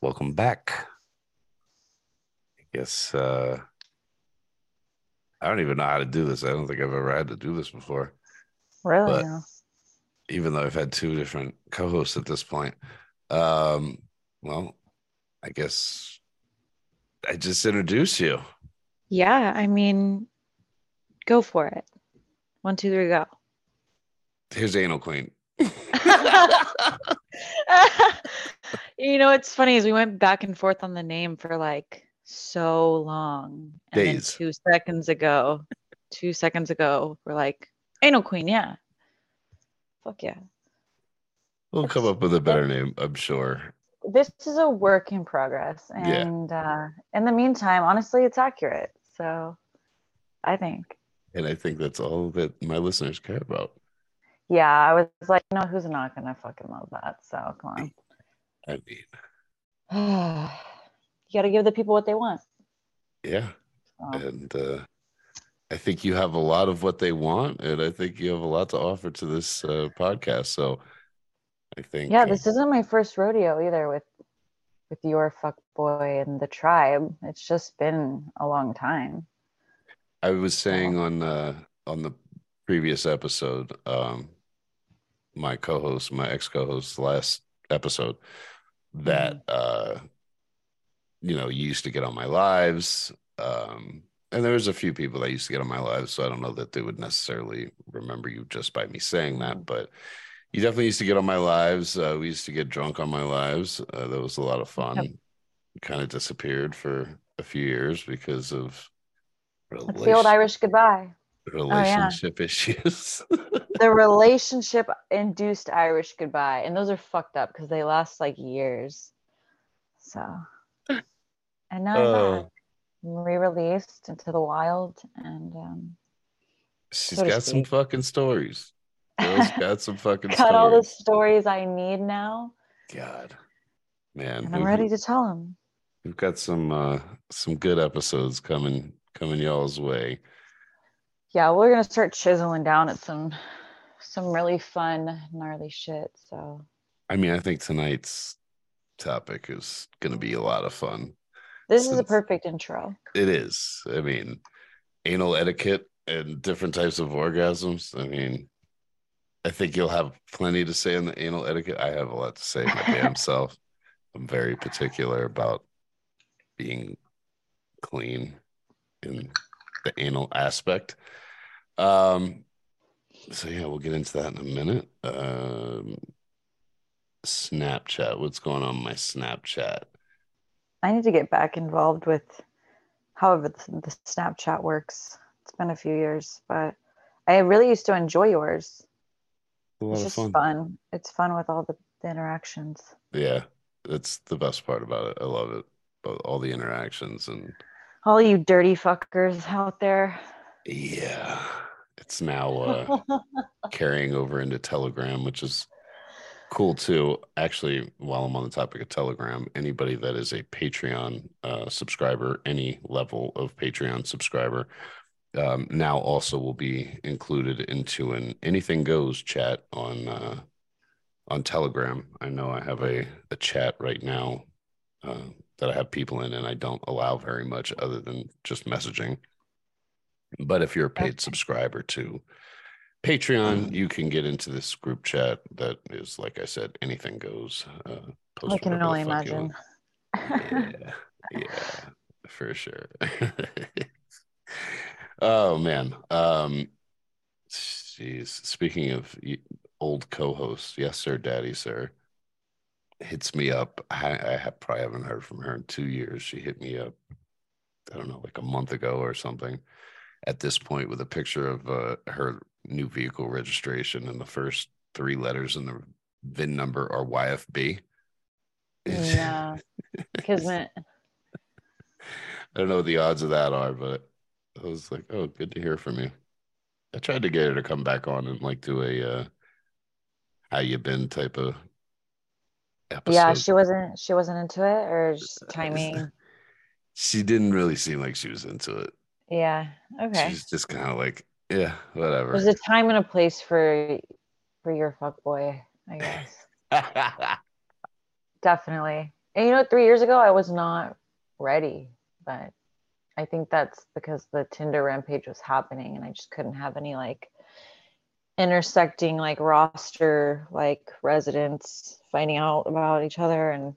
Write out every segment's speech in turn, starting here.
welcome back. I guess uh I don't even know how to do this. I don't think I've ever had to do this before, Really? No. even though I've had two different co-hosts at this point. Um, well, I guess I just introduce you. Yeah, I mean, go for it. One, two, three, go. Here's Anal Queen. you know, what's funny is we went back and forth on the name for like so long. And then Days. two seconds ago, two seconds ago, we're like, Anal Queen, yeah. Fuck yeah. We'll come up with a better name, I'm sure. This is a work in progress. Yeah. And uh, in the meantime, honestly, it's accurate. So I think. And I think that's all that my listeners care about. Yeah, I was like, no, who's not gonna fucking love that? So come on. I mean, you got to give the people what they want. yeah. So, And uh I think you have a lot of what they want, and I think you have a lot to offer to this uh, podcast. So I think yeah, uh, this isn't my first rodeo either with with your fuck boy and the tribe. It's just been a long time. I was saying on uh on the previous episode, um my co-host, my ex-co-host last episode, that uh you know, you used to get on my lives. Um and there was a few people that used to get on my lives, so I don't know that they would necessarily remember you just by me saying that, but you definitely used to get on my lives. Uh, we used to get drunk on my lives. Uh, that was a lot of fun. Yep. Kind of disappeared for a few years because of the old Irish goodbye. Relationship issues. The relationship induced Irish goodbye. And those are fucked up because they last like years. So, and now I'm Oh. re-released into the wild, and um, She's So got some fucking stories. Girl's got some fucking got all the stories. stories I need now, God, man, and I'm ready to tell them. we've got some uh some good episodes coming coming y'all's way. Yeah, we're gonna start chiseling down at some some really fun, gnarly shit. So I mean, I think tonight's topic is going to be a lot of fun. this is a perfect intro. It is. I mean, anal etiquette and different types of orgasms. I mean, I think you'll have plenty to say on the anal etiquette. I have a lot to say my damn self. I'm very particular about being clean in the anal aspect. Um, so yeah, we'll get into that in a minute. Um, Snapchat. What's going on my Snapchat? I need to get back involved with however the, the Snapchat works. It's been a few years, but I really used to enjoy yours. It's just fun. fun. It's fun with all the, the interactions. Yeah, that's the best part about it. I love it. But all the interactions and All you dirty fuckers out there. yeah, it's now uh, carrying over into Telegram, which is cool too. Actually, while I'm on the topic of Telegram, anybody that is a Patreon uh, subscriber, any level of Patreon subscriber, um, now also will be included into an anything goes chat on uh, on Telegram. I know I have a, a chat right now uh, that I have people in, and I don't allow very much other than just messaging. But if you're a paid Okay. subscriber to Patreon, you can get into this group chat that is, like I said, anything goes. Uh, I can only imagine. Yeah, yeah, for sure. oh man. Um, jeez. Speaking of old co-hosts, yes, sir, daddy, sir, hits me up. I, I have, probably haven't heard from her in two years. She hit me up. I don't know, like a month ago or something. At this point, with a picture of uh, her new vehicle registration, and the first three letters in the VIN number are YFB. yeah. Kismet. I don't know what the odds of that are, but I was like, oh, good to hear from you. I tried to get her to come back on and like do a uh, how you been type of episode. Yeah, she wasn't she wasn't into it or uh, just uh, timing. she didn't really seem like she was into it. Yeah. Okay. She's just kind of like, yeah, whatever. There's a time and a place for for your fuck boy, I guess. Definitely. And you know, three years ago, I was not ready, but I think that's because the Tinder rampage was happening and I just couldn't have any like intersecting like roster like residents finding out about each other and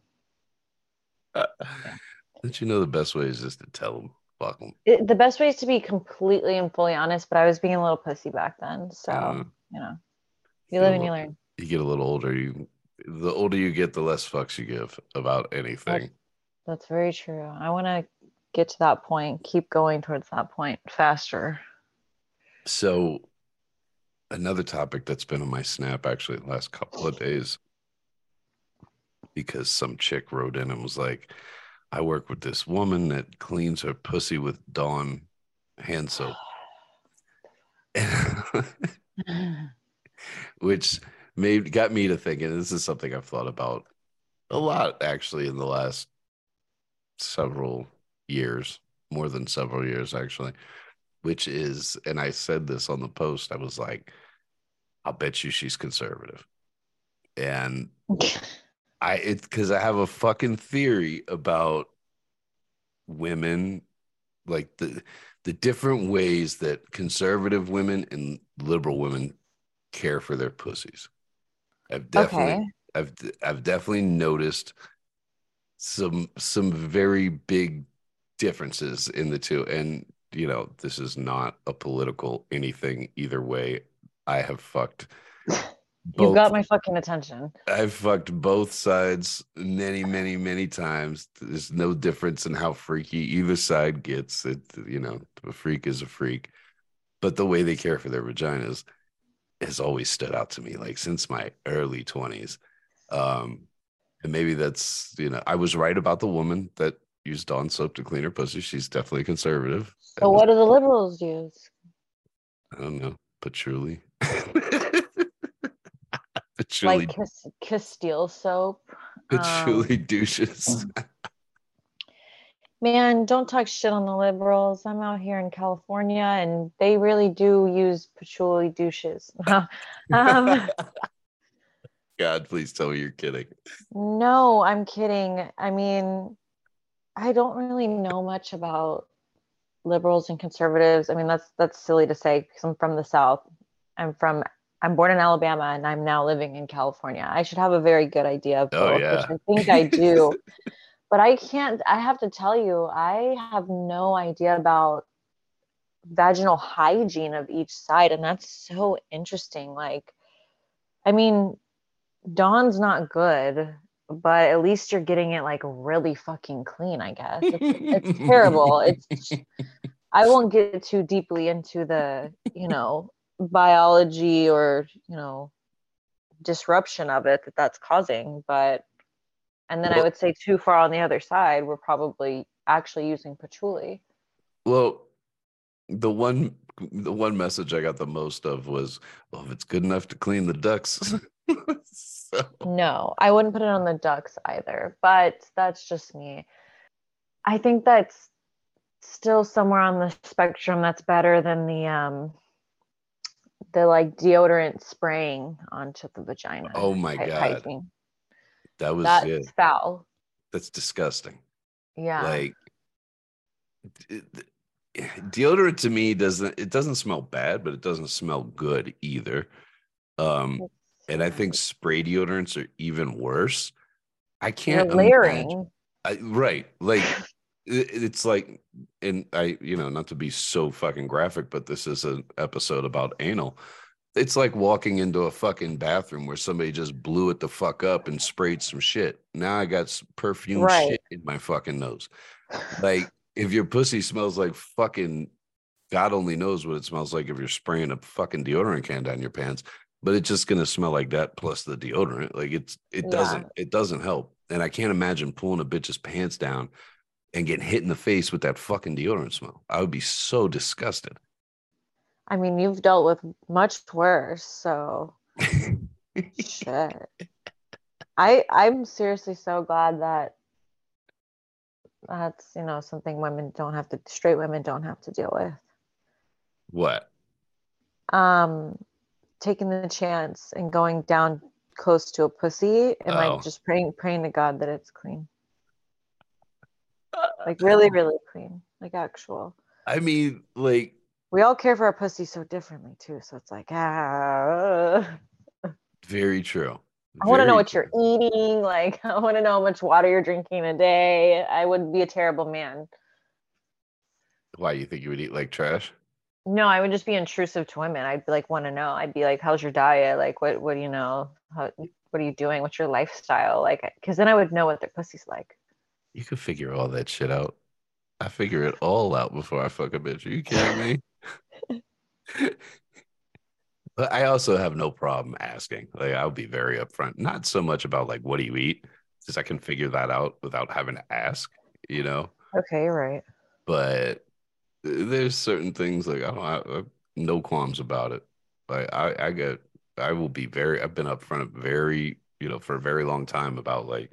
uh, don't you know the best way is just to tell them fuck them it, the best way is to be completely and fully honest but i was being a little pussy back then so uh, you know. You live and you learn. you get a little older you the older you get the less fucks you give about anything. That's, that's very true. I want to get to that point keep going towards that point faster. So another topic that's been on my snap actually the last couple of days because some chick wrote in and was like i work with this woman that cleans her pussy with dawn hand soap. Which made got me to thinking this is something i've thought about a lot actually in the last several years more than several years actually which is and i said this on the post i was like I'll bet you she's conservative. And I it's because I have a fucking theory about women, like the the different ways that conservative women and liberal women care for their pussies. I've definitely okay. I've I've definitely noticed some some very big differences in the two and you know this is not a political anything either way I have fucked. Both, you got my fucking attention. I've fucked both sides many, many, many times. There's no difference in how freaky either side gets. It, you know, a freak is a freak, but the way they care for their vaginas has always stood out to me. Like since my early twenties, um, and maybe that's you know, I was right about the woman that used Dawn soap to clean her pussy. She's definitely conservative. So, what do the liberals use? I don't know, patchouli. Patchouli. Like Castile soap. Patchouli um, douches. man, don't talk shit on the liberals. I'm out here in California and they really do use patchouli douches. um, God, please tell me you're kidding. No, I'm kidding. I mean, I don't really know much about liberals and conservatives. I mean, that's that's silly to say because I'm from the South. I'm from I'm born in Alabama and I'm now living in California. I should have a very good idea of oh, both, oh, yeah. which I think I do. but I can't I have to tell you, I have no idea about vaginal hygiene of each side and that's so interesting. Like I mean, Dawn's not good, but at least you're getting it like really fucking clean, I guess. It's, it's terrible. It's I won't get too deeply into the, you know, biology or you know disruption of it that that's causing but and then well, i would say too far on the other side we're probably actually using patchouli well the one the one message i got the most of was well if it's good enough to clean the ducks so. no i wouldn't put it on the ducks either but that's just me i think that's still somewhere on the spectrum that's better than the um the like deodorant spraying onto the vagina. Oh my god. Hygiene. That was that's foul. That's disgusting. Yeah. Like deodorant to me doesn't it doesn't smell bad, but it doesn't smell good either. Um and I think spray deodorants are even worse. I can't You're layering. I, right. Like it's like and i you know not to be so fucking graphic but this is an episode about anal it's like walking into a fucking bathroom where somebody just blew it the fuck up and sprayed some shit now i got perfume right. shit in my fucking nose like if your pussy smells like fucking god only knows what it smells like if you're spraying a fucking deodorant can down your pants but it's just gonna smell like that plus the deodorant like it's it doesn't it doesn't help and i can't imagine pulling a bitch's pants down and getting hit in the face with that fucking deodorant smell. I would be so disgusted. I mean, you've dealt with much worse, so shit. I I'm seriously so glad that that's you know something women don't have to straight women don't have to deal with. What? Um, taking the chance and going down close to a pussy and oh. like just praying praying to God that it's clean. like really, really clean, like actual. I mean, like We all care for our pussy so differently too. So it's like, ah, very true. I want to know what you're eating. Like, I want to know how much water you're drinking a day. I would be a terrible man. Why you think you would eat like trash? No, I would just be intrusive to women. I'd be like, want to know. I'd be like, how's your diet? Like, what, what do you know? How, what are you doing? What's your lifestyle? Like, because then I would know what their pussy's like. You could figure all that shit out. I figure it all out before I fuck a bitch. Are you kidding me? but I also have no problem asking. Like I'll be very upfront. Not so much about like what do you eat, because I can figure that out without having to ask, you know. Okay, you're right. But there's certain things like I don't I have no qualms about it. Like I, I get I will be very I've been up upfront very, you know, for a very long time about like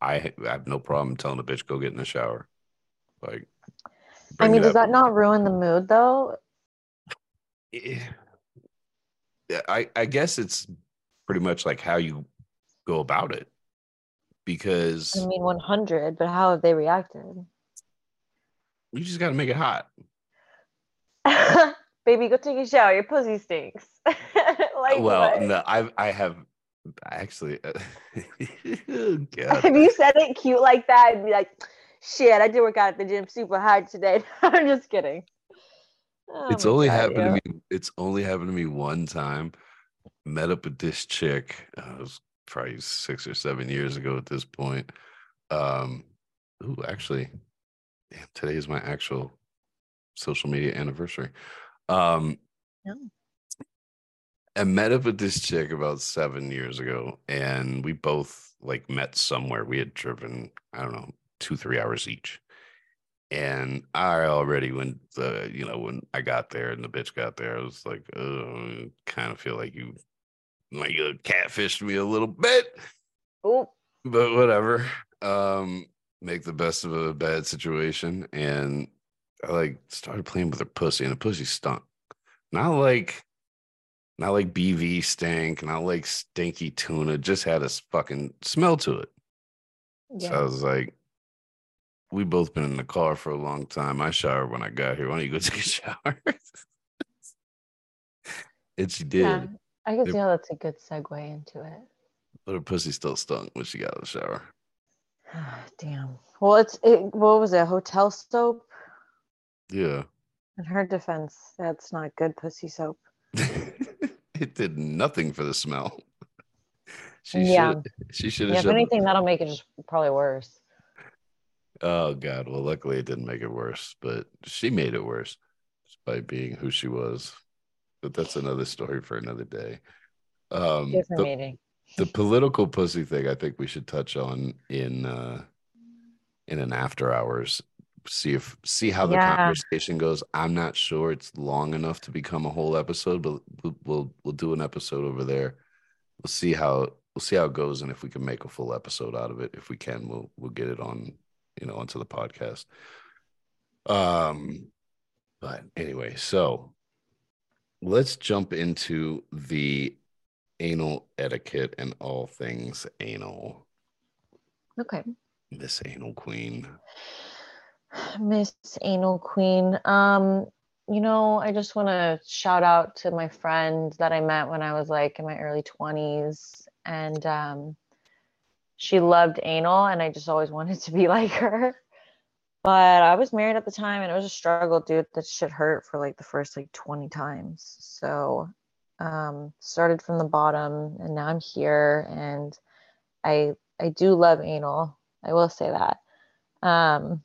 I, I have no problem telling a bitch go get in the shower. Like I mean, does up. that not ruin the mood though? Yeah, I, I guess it's pretty much like how you go about it because I mean, 100, but how have they reacted? You just got to make it hot. Baby, go take a shower. Your pussy stinks. like, well, what? no, I I have actually. oh, God. Have you said it cute like that? I'd be like, shit, I did work out at the gym super hard today. I'm just kidding. Oh it's only God, happened yeah. to me. It's only happened to me one time. Met up with this chick. Uh, it was probably six or seven years ago at this point. Um, ooh, actually, damn, today is my actual social media anniversary. Um, Oh. I met up with this chick about seven years ago, and we both like met somewhere. We had driven, I don't know, two, three hours each. And I already, when the, you know, when I got there and the bitch got there, I was like, oh, kind of feel like you, like you catfished me a little bit, Ooh, but whatever. Um, make the best of a bad situation. And I like started playing with her pussy, and the pussy stunk. Not like, not like BV stank, not like stinky tuna, just had a fucking smell to it. So I was like, we both been in the car for a long time. I showered when I got here. Why don't you go take a shower? and she did, yeah. I can see how that's a good segue into it. but her pussy still stunk when she got out of the shower. Damn. Well, it's it. What was it? Hotel soap. Yeah. In her defense, that's not good pussy soap. it did nothing for the smell. She Yeah. should she should Yeah, have if anything, that'll make it just probably worse. Oh god. Well, luckily it didn't make it worse, but she made it worse by being who she was. But that's another story for another day. Um Different the- meeting. The political pussy thing i think we should touch on in uh in an after hours see if see how the Yeah. conversation goes. I'm not sure it's long enough to become a whole episode but we'll we'll, we'll do an episode over there. We'll see how we'll see how it goes and if we can make a full episode out of it. If we can we'll we'll get it on you know onto the podcast. Um but anyway so let's jump into the anal etiquette and all things anal. Okay. Miss Anal Queen. Miss Anal Queen. Um, you know, I just want to shout out to my friend that I met when I was like in my early 20s. And um, she loved anal, and I just always wanted to be like her. But I was married at the time, and it was a struggle, dude. That shit hurt for like the first like 20 times. So, um, started from the bottom, and now I'm here, and I I do love anal. I will say that. Um,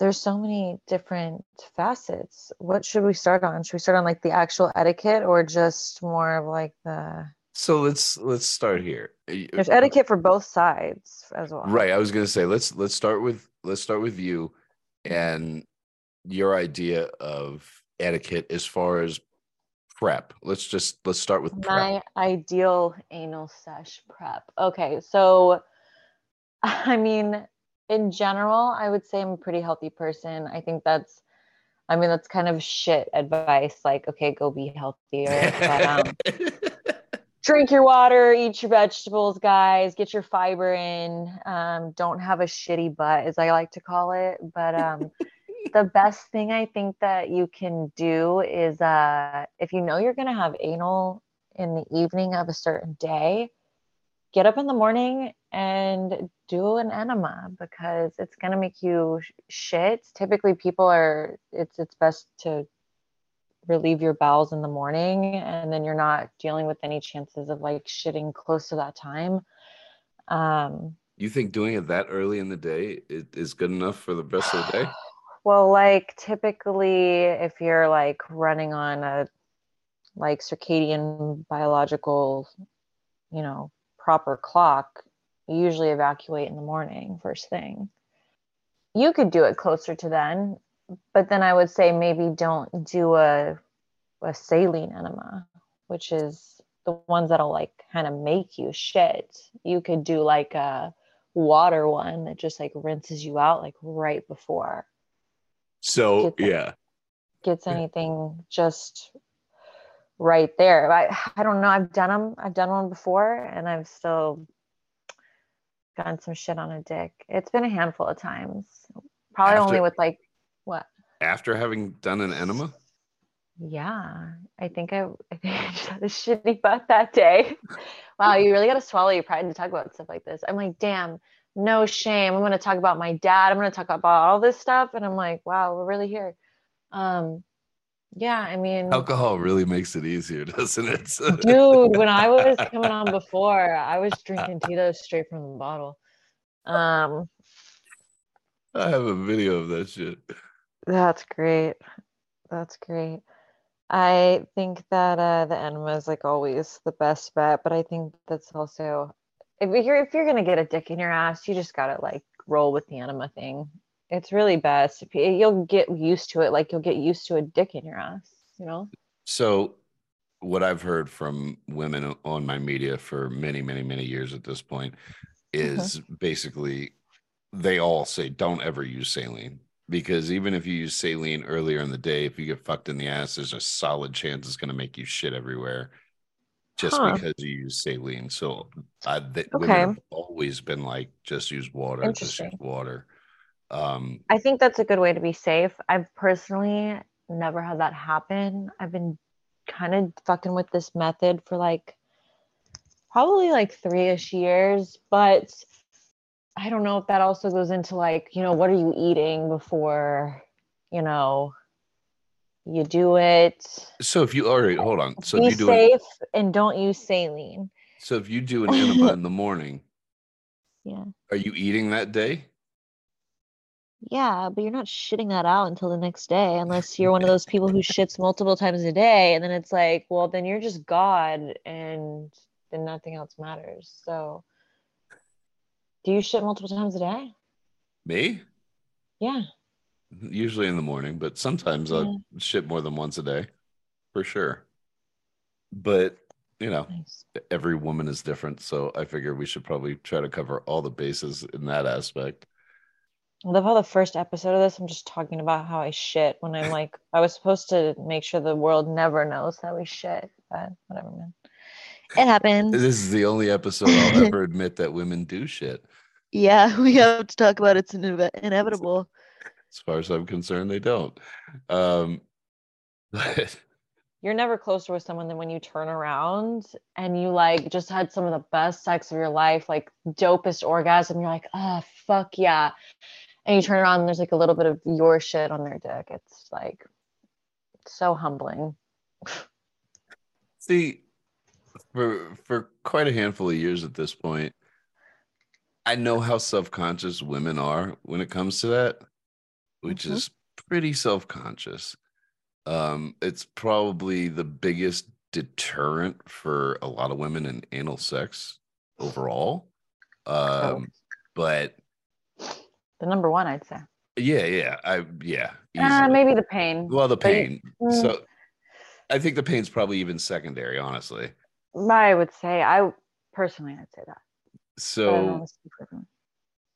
there's so many different facets. What should we start on? Should we start on like the actual etiquette or just more of like the So let's let's start here. there's etiquette for both sides as well. Right. I was gonna say let's let's start with let's start with you and your idea of etiquette as far as prep. Let's just let's start with prep. My ideal anal sesh prep. Okay, so I mean, in general, I would say I'm a pretty healthy person. I think that's I mean, that's kind of shit advice. Like, okay, go be healthier. But um drink your water, eat your vegetables, guys, get your fiber in. Um, don't have a shitty butt, as I like to call it. But um, the best thing I think that you can do is uh, if you know you're going to have anal in the evening of a certain day, get up in the morning and do an enema because it's going to make you shit. Typically, people are, it's, it's best to relieve your bowels in the morning and then you're not dealing with any chances of like shitting close to that time um you think doing it that early in the day is good enough for the rest of the day well like typically if you're like running on a like circadian biological you know proper clock you usually evacuate in the morning first thing you could do it closer to then but then I would say maybe don't do a a saline enema, which is the ones that'll like kind of make you shit. You could do like a water one that just like rinses you out like right before. So gets, yeah. Gets anything just right there. I I don't know. I've done them. I've done one before and I've still gotten some shit on a dick. It's been a handful of times. Probably After- only with like what? After having done an enema? Yeah, I think I, I think I just had a shitty butt that day. wow, you really got to swallow your pride to talk about stuff like this. I'm like, damn, no shame. I'm going to talk about my dad. I'm going to talk about all this stuff, and I'm like, wow, we're really here. Um, yeah, I mean, alcohol really makes it easier, doesn't it? dude, when I was coming on before, I was drinking Tito's straight from the bottle. Um, I have a video of that shit. That's great. That's great. I think that uh, the enema is like always the best bet, but I think that's also if you're if you're gonna get a dick in your ass, you just gotta like roll with the enema thing. It's really best. You'll get used to it, like you'll get used to a dick in your ass, you know. So, what I've heard from women on my media for many, many, many years at this point mm-hmm. is mm-hmm. basically they all say don't ever use saline because even if you use saline earlier in the day, if you get fucked in the ass, there's a solid chance it's going to make you shit everywhere just huh. because you use saline. So I, the, okay. have always been like, just use water, just use water. Um, I think that's a good way to be safe. I've personally never had that happen. I've been kind of fucking with this method for like probably like three ish years, but I don't know if that also goes into like, you know, what are you eating before, you know, you do it. So if you already hold on, so be if you do safe it, and don't use saline. So if you do an enema in the morning, yeah, are you eating that day? Yeah, but you're not shitting that out until the next day, unless you're one of those people who shits multiple times a day, and then it's like, well, then you're just God, and then nothing else matters. So do you shit multiple times a day? Me? Yeah. Usually in the morning, but sometimes yeah. I shit more than once a day, for sure. But you know, nice. every woman is different, so I figure we should probably try to cover all the bases in that aspect. I love how the first episode of this, I'm just talking about how I shit when I'm like, I was supposed to make sure the world never knows that we shit, but whatever, man. It happens. This is the only episode I'll ever admit that women do shit. Yeah, we have to talk about it. it's inevitable. As far as I'm concerned, they don't. Um, but you're never closer with someone than when you turn around and you like just had some of the best sex of your life, like dopest orgasm. You're like, oh fuck yeah. And you turn around and there's like a little bit of your shit on their dick. It's like so humbling. See, for for quite a handful of years at this point, I know how self-conscious women are when it comes to that, which mm-hmm. is pretty self-conscious. Um, it's probably the biggest deterrent for a lot of women in anal sex overall. Um, oh. but the number one, I'd say. Yeah, yeah, I yeah. Uh, maybe the pain. Well, the pain. mm. So I think the pain's probably even secondary, honestly. I would say I personally I'd say that. So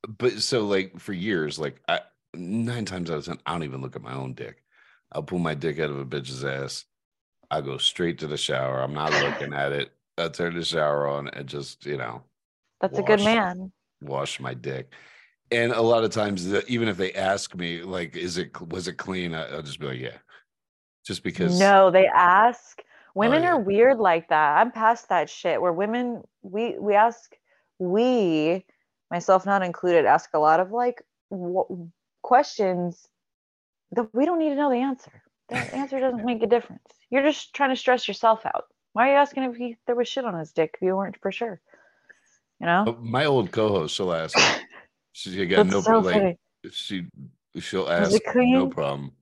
but so like for years, like I nine times out of ten, I don't even look at my own dick. I'll pull my dick out of a bitch's ass. I go straight to the shower. I'm not looking at it. I'll turn the shower on and just, you know, That's a good man. wash my dick. And a lot of times, even if they ask me, like, is it was it clean? I, I'll just be like, yeah, just because. No, they ask. Women oh, yeah. are weird like that. I'm past that shit where women we we ask we myself not included ask a lot of like questions that we don't need to know the answer. The answer doesn't make a difference. You're just trying to stress yourself out. Why are you asking if he, there was shit on his dick if you weren't for sure? You know? Uh, My old co-host, she'll ask. She got no so like she she'll ask no problem.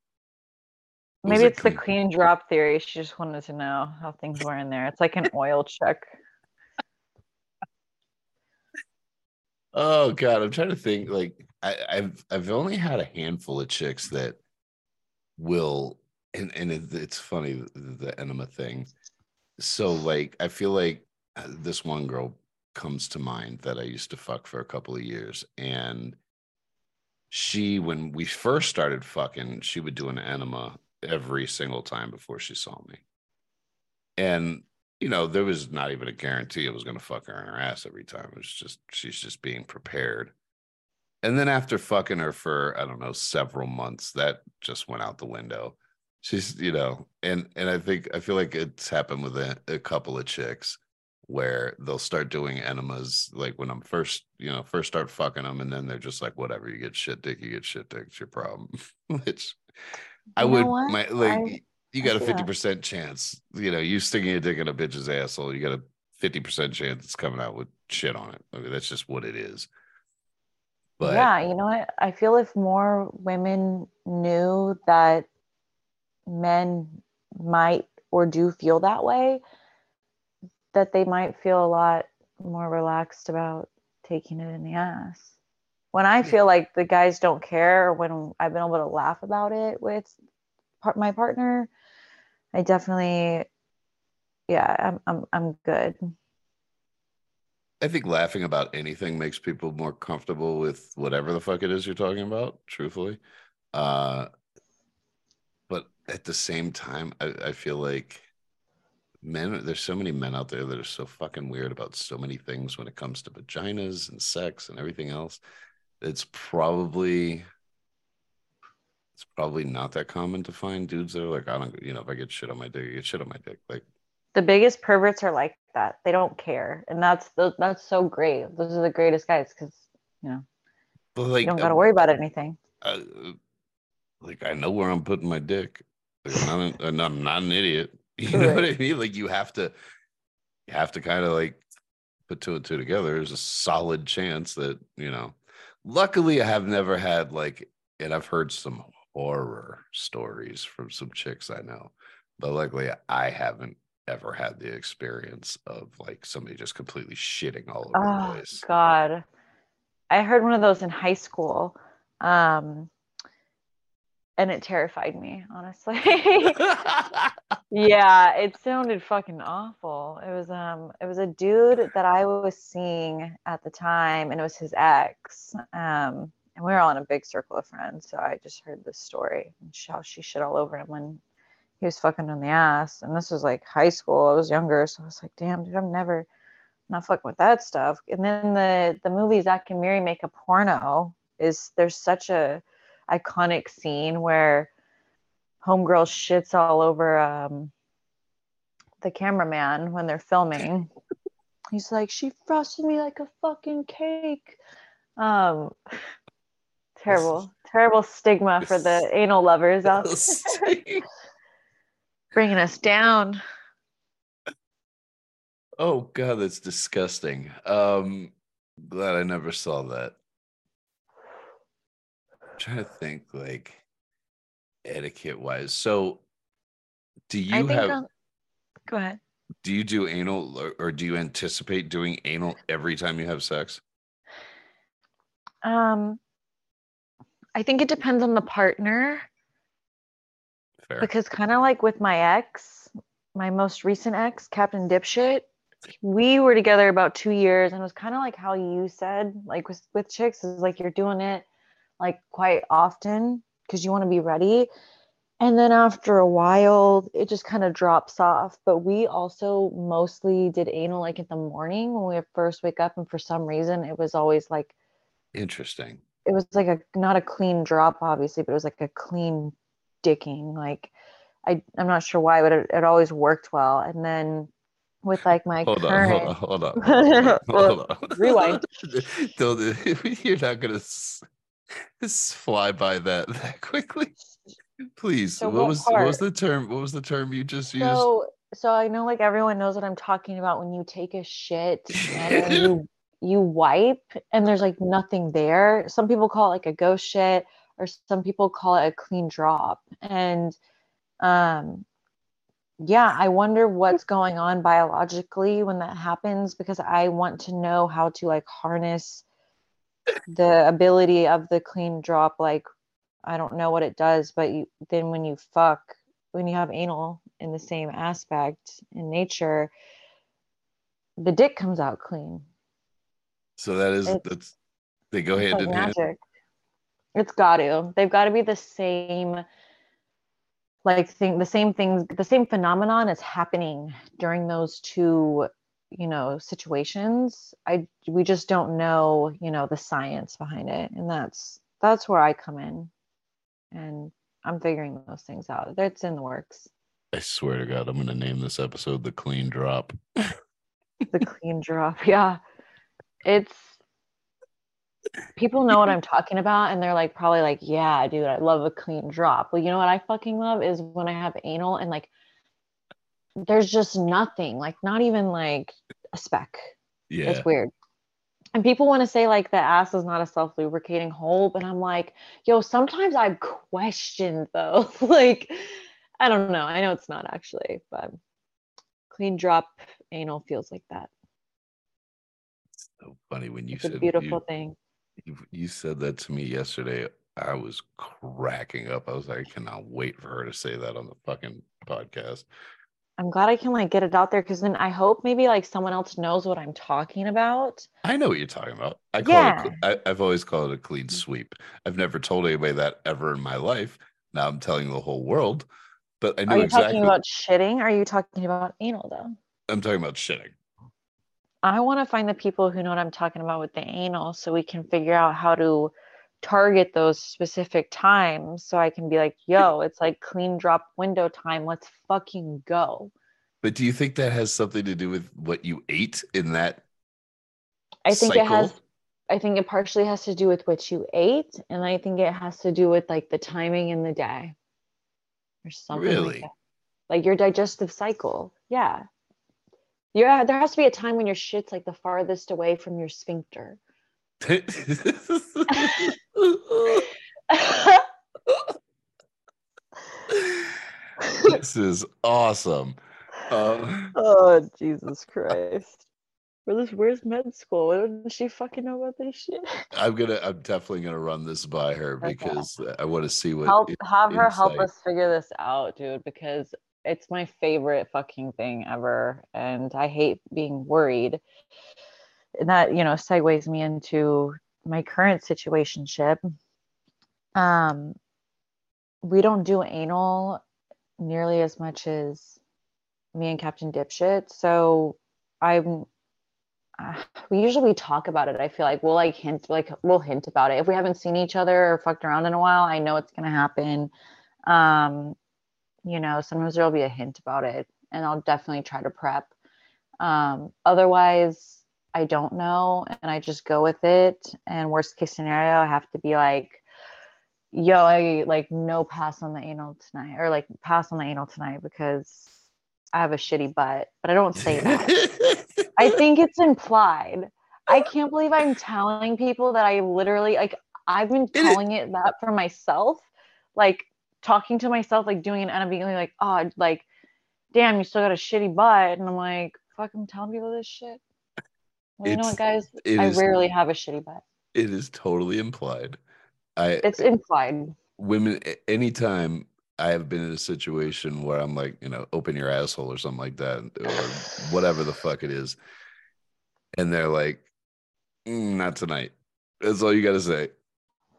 Maybe it it's the clean? clean drop theory. She just wanted to know how things were in there. It's like an oil check. Oh god, I'm trying to think. Like I, I've I've only had a handful of chicks that will, and and it, it's funny the, enema thing. So like I feel like uh, this one girl comes to mind that I used to fuck for a couple of years, and she when we first started fucking, she would do an enema every single time before she saw me, and you know, there was not even a guarantee it was going to fuck her in her ass every time. It was just, she's just being prepared. And then after fucking her for, I don't know, several months, that just went out the window. She's, you know, and, and I think, I feel like it's happened with a, a couple of chicks where they'll start doing enemas like when I'm first, you know, first start fucking them. And then they're just like, whatever, you get shit dick, you get shit dick, it's your problem. Which I You would, my, like, I- you got a fifty percent chance. You know, you sticking a dick in a bitch's asshole, you got a fifty percent chance it's coming out with shit on it. I mean, that's just what it is. But yeah, you know what? I feel if more women knew that men might or do feel that way, that they might feel a lot more relaxed about taking it in the ass. When I feel like the guys don't care, or when I've been able to laugh about it with my partner, I definitely, yeah, I'm I'm I'm good. I think laughing about anything makes people more comfortable with whatever the fuck it is you're talking about, truthfully. Uh but at the same time, I, I feel like men there's so many men out there that are so fucking weird about so many things when it comes to vaginas and sex and everything else. It's probably it's probably not that common to find dudes that are like, I don't, you know, if I get shit on my dick, I get shit on my dick. Like, the biggest perverts are like that. They don't care, and that's the, that's so great. Those are the greatest guys because you know like, you don't got to uh, worry about anything. uh, like I know where I'm putting my dick. Like, I'm, not an, I'm not an idiot. You know what I mean? Like you have to, you have to kind of like put two and two together. There's a solid chance that you know. Luckily, I have never had like, and I've heard some horror stories from some chicks I know, but luckily, I haven't ever had the experience of like somebody just completely shitting all over the Oh place. God, I heard one of those in high school, um, and it terrified me. Honestly, yeah, it sounded fucking awful. It was um, it was a dude that I was seeing at the time, and it was his ex. Um, and we were all in a big circle of friends, so I just heard this story and how she shit all over him when he was fucking on the ass. And this was like high school. I was younger, so I was like, damn, dude, I'm never not fucking with that stuff. And then the the movie Zack and Miri make a porno is there's such a iconic scene where homegirl shits all over um the cameraman when they're filming. He's like, she frosted me like a fucking cake. Um terrible, terrible stigma for the anal lovers out there. Bringing us down. Oh god, that's disgusting. Um glad I never saw that. I'm trying to think like etiquette wise. So do you have go ahead. do you do anal or, or do you anticipate doing anal every time you have sex? Um I think it depends on the partner Fair. because kind of like with my ex, my most recent ex, Captain Dipshit, we were together about two years and it was kind of like how you said, like with, with chicks, is like you're doing it like quite often because you want to be ready. and then after a while it just kind of drops off but we also mostly did anal like in the morning when we first wake up and for some reason it was always like Interesting. it was like a not a clean drop obviously but it was like a clean dicking like i i'm not sure why but it, it always worked well and then with like my Hold on, current hold on, hold on, hold on, hold on. rewind. You're not gonna s- fly by that that quickly. Please. So what what was what was the term? What was the term you just used? so so i know like everyone knows what i'm talking about when you take a shit and you you wipe and there's like nothing there some people call it like a ghost shit or some people call it a clean drop. And um yeah i wonder what's going on biologically when that happens because i want to know how to like harness the ability of the clean drop. Like i don't know what it does but you, then when you fuck when you have anal in the same aspect in nature the dick comes out clean. So that is it's- that's they go hand like in hand. It's got to they've got to be the same like thing the same things the same phenomenon is happening during those two you know situations. I we just don't know you know the science behind it. And that's that's where i come in. And i'm figuring those things out. That's in the works. I swear to God, I'm gonna name this episode the clean drop. the clean drop yeah. It's people know what i'm talking about and they're like probably like yeah dude i love a clean drop. Well you know what i fucking love is when i have anal and like there's just nothing like not even like a speck. Yeah. it's weird. And people want to say like the ass is not a self lubricating hole but i'm like yo sometimes i've questioned though. Like i don't know. I know it's not actually but clean drop anal feels like that. So funny when you it's a said beautiful you, thing you, you said that to me yesterday. I was cracking up. I was like, I cannot wait for her to say that on the fucking podcast. I'm glad I can like get it out there because then I hope maybe like someone else knows what I'm talking about. I know what you're talking about. I call yeah. it, I, I've always called it a clean mm-hmm. sweep. I've never told anybody that ever in my life. Now I'm telling the whole world, but I Are you exactly. talking about shitting? Are you talking about anal though? I'm talking about shitting. I want to find the people who know what I'm talking about with the anal so we can figure out how to target those specific times so I can be like, yo, it's like clean drop window time. Let's fucking go. But do you think that has something to do with what you ate in that? I think it has? I think it partially has to do with what you ate, and I think it has to do with like the timing in the day or something Really? like that. Like your digestive cycle. Yeah. Yeah, there has to be a time when your shit's like the farthest away from your sphincter. this is awesome. Um, oh Jesus Christ. Where's, where's med school? Does she fucking know about this shit? I'm gonna. I'm definitely gonna run this by her Okay. because I want to see what. help in- have her help insight- us figure this out, dude, because it's my favorite fucking thing ever. And I hate being worried. And that, you know, segues me into my current situationship. Um we don't do anal nearly as much as me and Captain Dipshit. So I'm uh, we usually talk about it. I feel like we'll like hint like we'll hint about it. If we haven't seen each other or fucked around in a while, I know it's gonna happen. Um, you know, sometimes there'll be a hint about it and I'll definitely try to prep. Um, otherwise I don't know and I just go with it. And worst case scenario, I have to be like, yo, I like no pass on the anal tonight or like pass on the anal tonight because I have a shitty butt. But I don't say that. I think it's implied. I can't believe I'm telling people that I literally like I've been telling it that for myself, like talking to myself, like doing it and I'm being like, oh, like, damn, you still got a shitty butt. And I'm like, fuck, I'm telling people this shit. Well, you know what, guys? I is- rarely have a shitty butt. it is totally implied. I It's implied. women anytime I have been in a situation where I'm like, you know, open your asshole or something like that, or whatever the fuck it is, and they're like, "Mm, not tonight. That's all you got to say.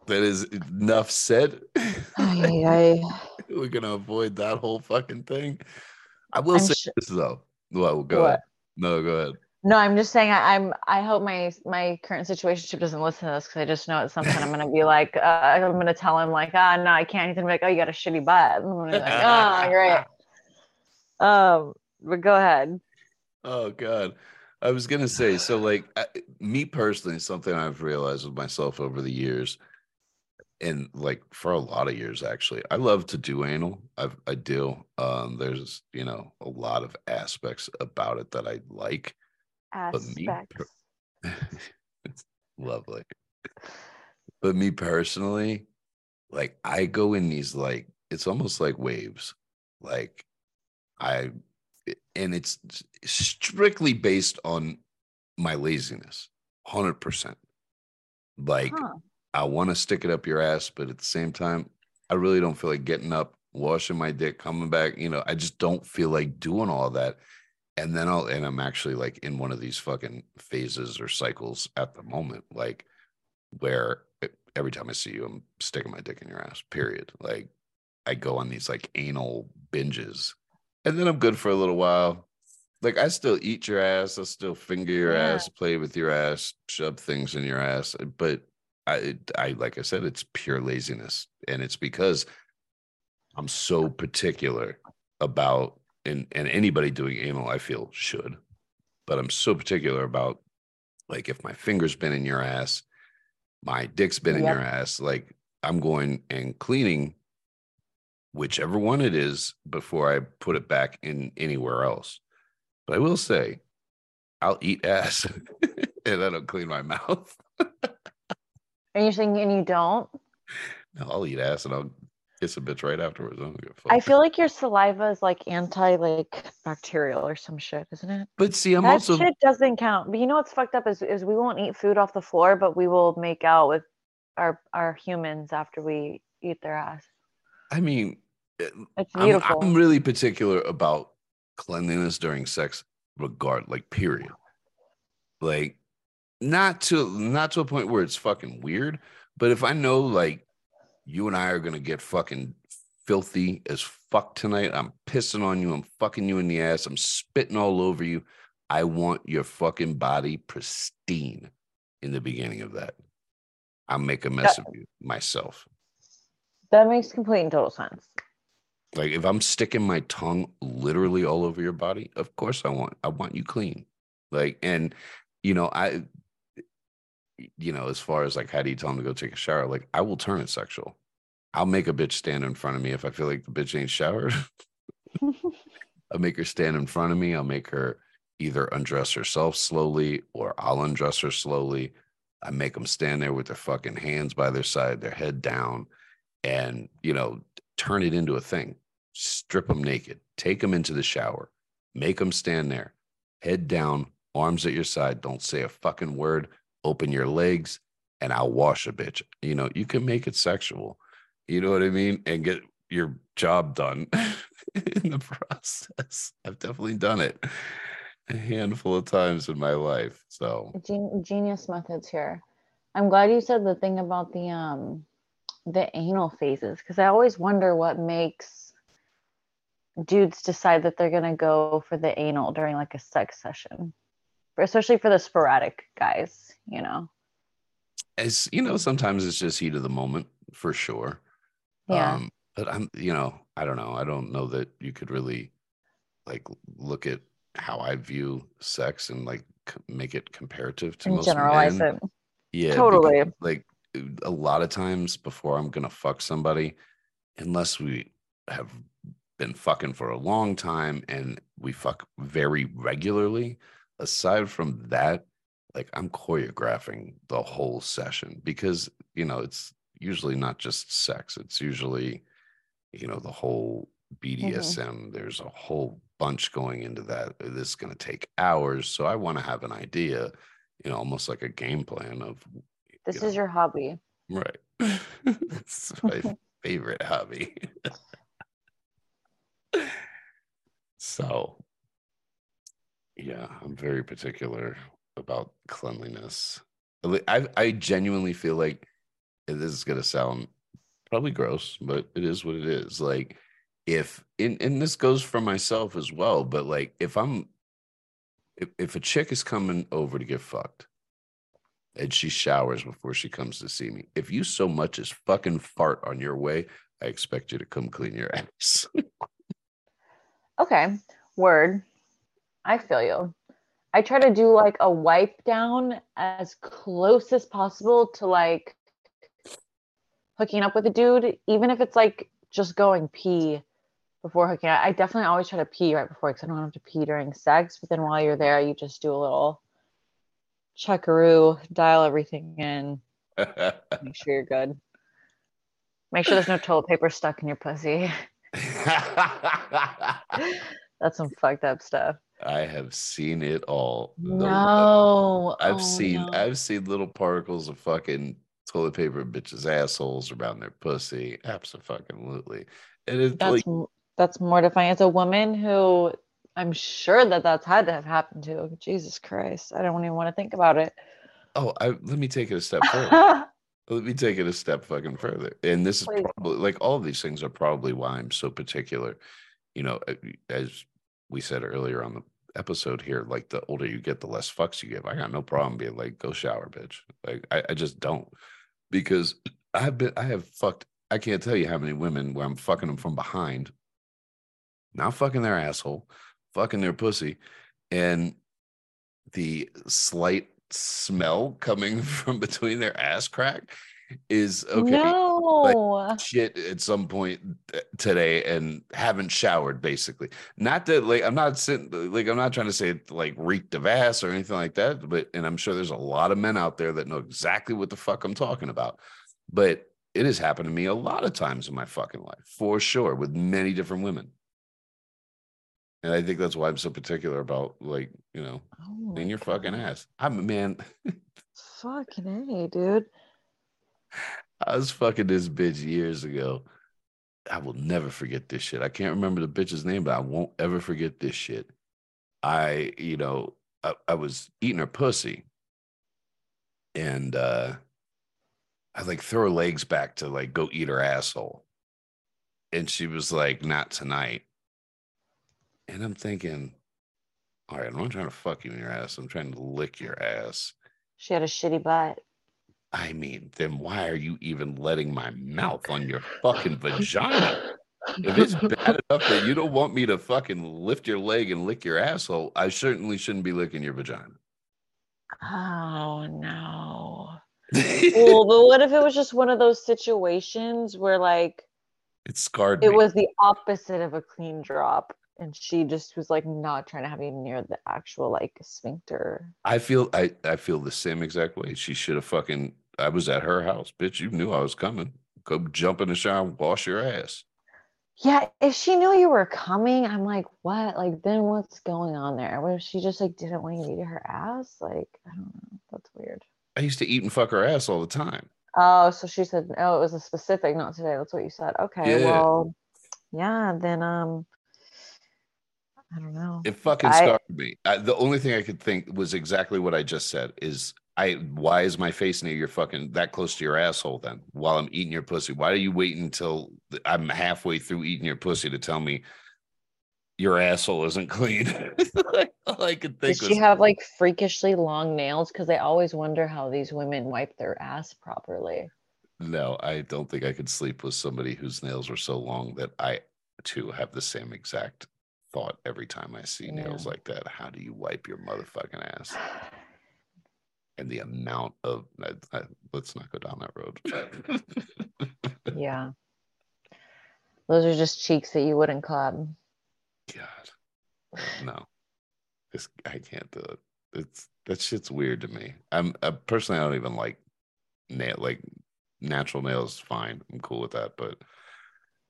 That is enough said. Ay, ay. we're gonna avoid that whole fucking thing. I will I'm say su- this though. Well, go What? ahead. No, go ahead. No, I'm just saying I, I'm. I hope my my current situationship doesn't listen to this because I just know at some point I'm gonna be like, uh, I'm gonna tell him like, ah, no, I can't. He's gonna be like, oh, you got a shitty butt. And I'm like, oh, great. Um, but go ahead. Oh God. I was gonna say, so like I, me personally, something I've realized with myself over the years, and like for a lot of years actually, I love to do anal. I I do. Um, there's you know a lot of aspects about it that I like. But me Aspects. it's lovely. But me personally, like I go in these like it's almost like waves. Like I and it's strictly based on my laziness. 100%. Like Huh. I want to stick it up your ass, but at the same time, I really don't feel like getting up, washing my dick, coming back. You know, I just don't feel like doing all that. And then I'll, and I'm actually like in one of these fucking phases or cycles at the moment, like where every time I see you, I'm sticking my dick in your ass, period. Like I go on these like anal binges and then I'm good for a little while. Like I still eat your ass, I still finger your Yeah. ass, play with your ass, shove things in your ass, but I, I like I said, it's pure laziness, and it's because I'm so particular about and and anybody doing anal, I feel should, but I'm so particular about like if my finger's been in your ass, my dick's been in Yep. your ass, like I'm going and cleaning whichever one it is before I put it back in anywhere else. But I will say, I'll eat ass and I don't clean my mouth. Are you saying and you don't? No, I'll eat ass and I'll kiss a bitch right afterwards. I don't give a fuck. I feel like your saliva is like anti like bacterial or some shit, isn't it? but see, I'm that also shit doesn't count. But you know what's fucked up is, is we won't eat food off the floor, but we will make out with our our humans after we eat their ass. I mean, eh, It's I'm, beautiful. I'm really particular about cleanliness during sex, regard like period. Like not to not to a point where it's fucking weird, but if I know like you and I are gonna get fucking filthy as fuck tonight, I'm pissing on you, I'm fucking you in the ass, I'm spitting all over you. I want your fucking body pristine in the beginning of that. I'll make a mess of you myself. that makes complete and total sense. Like if I'm sticking my tongue literally all over your body, of course I want I want you clean. Like and you know, I you know, as far as like how do you tell them to go take a shower, like I will turn it sexual. I'll make a bitch stand in front of me if I feel like the bitch ain't showered. I'll make her stand in front of me. I'll make her either undress herself slowly or I'll undress her slowly. I make them stand there with their fucking hands by their side, their head down, and you know, turn it into a thing. Strip them naked, take them into the shower, make them stand there, head down, arms at your side. Don't say a fucking word. Open your legs, and I'll wash a bitch. You know, you can make it sexual. You know what I mean? And get your job done in the process. I've definitely done it a handful of times in my life. So Gen- genius methods here. I'm glad you said the thing about the um the anal phases because I always wonder what makes dudes decide that they're gonna go for the anal during like a sex session, especially for the sporadic guys. You know, As you know, sometimes it's just heat of the moment for sure. yeah. Um, but I'm, you know, I don't know. I don't know that you could really like look at how I view sex and like c- make it comparative to and most generalize men. it. Yeah, because, Totally. like a lot of times before I'm gonna fuck somebody, unless we have been fucking for a long time and we fuck very regularly, aside from that, like I'm choreographing the whole session because you know it's usually not just sex, it's usually you know the whole mm-hmm. BDSM. There's a whole bunch going into that. This is gonna take hours. So I want to have an idea, you know, almost like a game plan of This you is know. your hobby. Right. it's my favorite hobby. so, yeah, I'm very particular about cleanliness. I I, genuinely feel like this is to sound probably gross, but it is what it is. Like, if and, and this goes for myself as well, but like if I'm if, if a chick is coming over to get fucked and she showers before she comes to see me, if you so much as fucking fart on your way, I expect you to come clean your ass. Okay, word. I feel you. I try to do like a wipe down as close as possible to like hooking up with a dude, even if it's like just going pee before hooking up. I definitely always try to pee right before because I don't have to pee during sex. But then while you're there, you just do a little checkaroo, dial everything in, make sure you're good. Make sure there's no toilet paper stuck in your pussy. That's some fucked up stuff. I have seen it all. The- No, I've Oh, seen no. I've seen little particles of fucking toilet paper bitches' assholes around their pussy. Absolutely. And it's That's like that's mortifying. As a woman who I'm sure that that's had to have happened to. Jesus Christ, I don't even want to think about it. oh, I, let me take it a step further. Let me take it a step fucking further. And this is Please. probably like all of these things are probably why I'm so particular. You know, as we said earlier on the episode here, like the older you get, the less fucks you give. I got no problem being like, go shower, bitch. Like I, I just don't. Because I've been I have fucked I can't tell you how many women where I'm fucking them from behind, not fucking their asshole, fucking their pussy, and the slight smell coming from between their ass crack is okay No. shit at some point eh, today and haven't showered basically. Not that like i'm not sitting like i'm not trying to say like reeked of ass or anything like that but and i'm sure there's a lot of men out there that know exactly what the fuck i'm talking about but it has happened to me a lot of times in my fucking life for sure with many different women. And i think that's why i'm so particular about like you know Oh in your fucking ass. I'm a man. Fucking A, dude. I was fucking this bitch years ago. I will never forget this shit. I can't remember the bitch's name, but I won't ever forget this shit. I, you know, I, I was eating her pussy and uh I like threw her legs back to like go eat her asshole. And she was like, not tonight. And I'm thinking, all right, I'm not trying to fuck you in your ass. I'm trying to lick your ass. She had a shitty butt. I mean, then why are you even letting my mouth on your fucking vagina? If it's bad enough that you don't want me to fucking lift your leg and lick your asshole, I certainly shouldn't be licking your vagina. Oh no. Well, but what if it was just one of those situations where like it scarred it me. was the opposite of a clean drop and she just was like not trying to have you near the actual like sphincter. I feel I, I feel the same exact way. She should have fucking I was at her house. Bitch, you knew I was coming. Go jump in the shower, and wash your ass. Yeah, if she knew you were coming, I'm like, what? Like, then what's going on there? What if she just like didn't want you to eat her ass? Like, I don't know. That's weird. I used to eat and fuck her ass all the time. Oh, so she said, oh, it was a specific, not today. That's what you said. Okay, Yeah. well, yeah, then um, I don't know. It fucking I- scarred me. I, the only thing I could think was exactly what I just said. Is I why is my face near your fucking that close to your asshole? Then while I'm eating your pussy, why are you waiting until I'm halfway through eating your pussy to tell me your asshole isn't clean? All I could think Did was she have like freakishly long nails? Because I always wonder how these women wipe their ass properly. no. I don't think I could sleep with somebody whose nails were so long that I too have the same exact thought every time I see nails Yeah. like that. How do you wipe your motherfucking ass? and the amount of I, I, let's not go down that road. Yeah. Those are just cheeks that you wouldn't club. God, no, this I can't do it. It's that shit's weird to me. I'm I, personally I don't even like nail like natural nails. Fine, I'm cool with that, but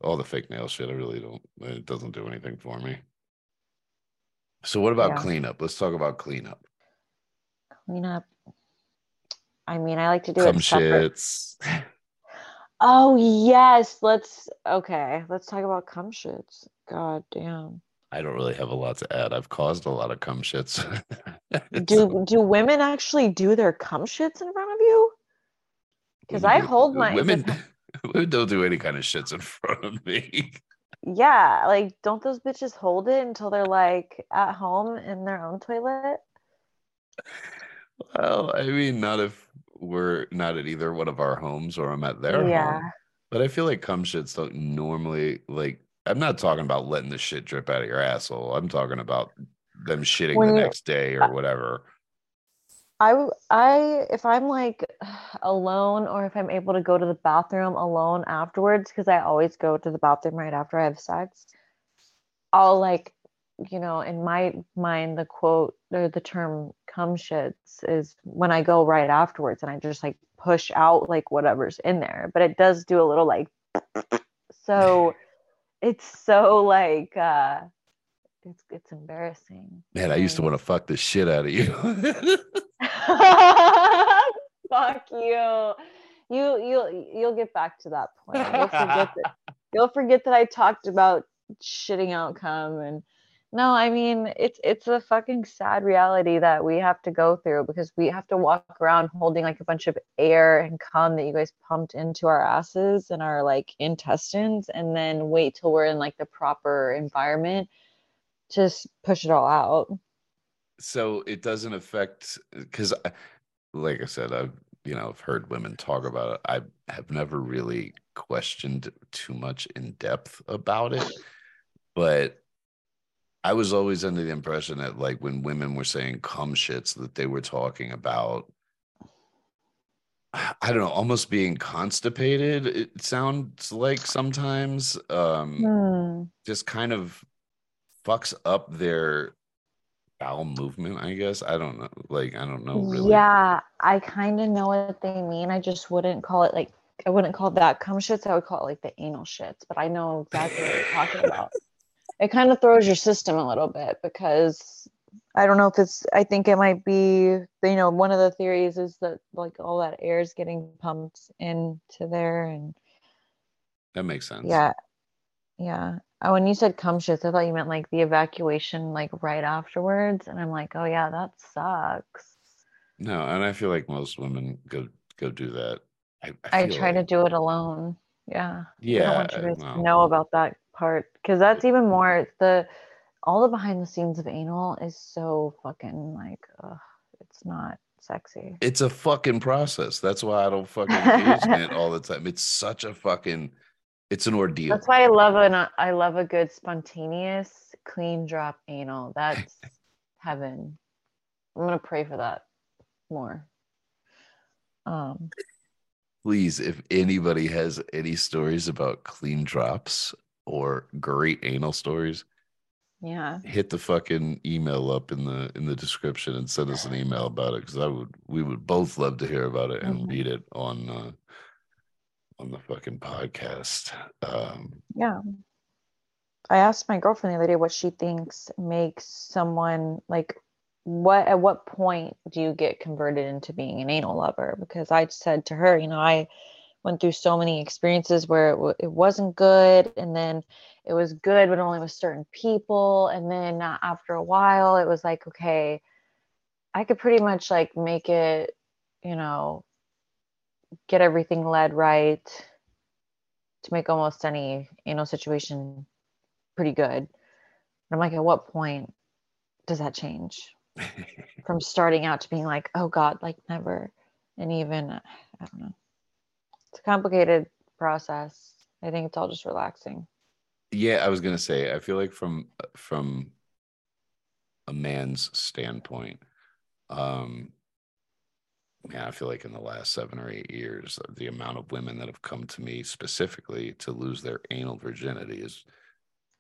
all the fake nail shit, I really don't. It doesn't do anything for me. So what about Yeah. cleanup? Let's talk about cleanup. Clean up. I mean, I like to do it shits. Oh yes, let's okay. Let's talk about cum shits. God damn. I don't really have a lot to add. I've caused a lot of cum shits. Do do women actually do their cum shits in front of you? Because I hold my women. Women don't do any kind of shits in front of me. yeah, like don't those bitches hold it until they're like at home in their own toilet? Well, I mean, not if we're not at either one of our homes or I'm at their Yeah. home. But I feel like cum shits don't normally like. I'm not talking about letting the shit drip out of your asshole. I'm talking about them shitting When the you- next day or whatever. I I if I'm like alone or if I'm able to go to the bathroom alone afterwards because I always go to the bathroom right after I have sex. I'll like you know in my mind the quote or the term cum shits is when I go right afterwards and I just like push out like whatever's in there but it does do a little like so it's so like uh it's it's embarrassing. Man, I used to want to fuck the shit out of you. Fuck you. You you'll you'll get back to that point. You'll forget that you'll forget that I talked about shitting out cum and no, I mean it's it's a fucking sad reality that we have to go through because we have to walk around holding like a bunch of air and cum that you guys pumped into our asses and our like intestines and then wait till we're in like the proper environment to push it all out. so it doesn't affect because like i said i've you know i've heard women talk about it i have never really questioned too much in depth about it but i was always under the impression that like when women were saying cum shits that they were talking about i don't know almost being constipated it sounds like sometimes um Hmm. just kind of fucks up their bowel movement i guess i don't know like i don't know really Yeah, I kind of know what they mean. I just wouldn't call it like I wouldn't call that cum shits. I would call it like the anal shits. But I know exactly what you're talking about. It kind of throws your system a little bit because I don't know if it's. I think it might be. You know, one of the theories is that like all that air is getting pumped into there, and that makes sense yeah, yeah. Oh, when you said cum shits, I thought you meant like the evacuation like right afterwards, and I'm like, oh yeah, that sucks. no and i feel like most women go go do that i, I feel try to do it alone. Yeah. I yeah don't want you guys well, to know about that part because that's even more the all the behind the scenes of anal is so fucking like ugh, it's not sexy. it's a fucking process that's why i don't fucking in it all the time it's such a fucking it's an ordeal That's why I love an I love a good spontaneous clean drop anal. That's heaven. I'm gonna pray for that more. Um please if anybody has any stories about clean drops or great anal stories yeah. hit the fucking email up in the in the description and send us an email about it because I would we would both love to hear about it and Mhm. read it on uh on the fucking podcast. Um Yeah. I asked my girlfriend the other day what she thinks makes someone like what at what point do you get converted into being an anal lover because I said to her, you know, I went through so many experiences where it, w- it wasn't good and then it was good but only with certain people and then uh, after a while it was like okay I could pretty much like make it, you know, get everything led right to make almost any anal situation pretty good. And I'm like, at what point does that change from starting out to being like, oh God, like never, and even I don't know. It's a complicated process. I think it's all just relaxing. yeah, I was gonna say I feel like from from a man's standpoint, um yeah, I feel like in the last seven or eight years, the amount of women that have come to me specifically to lose their anal virginity is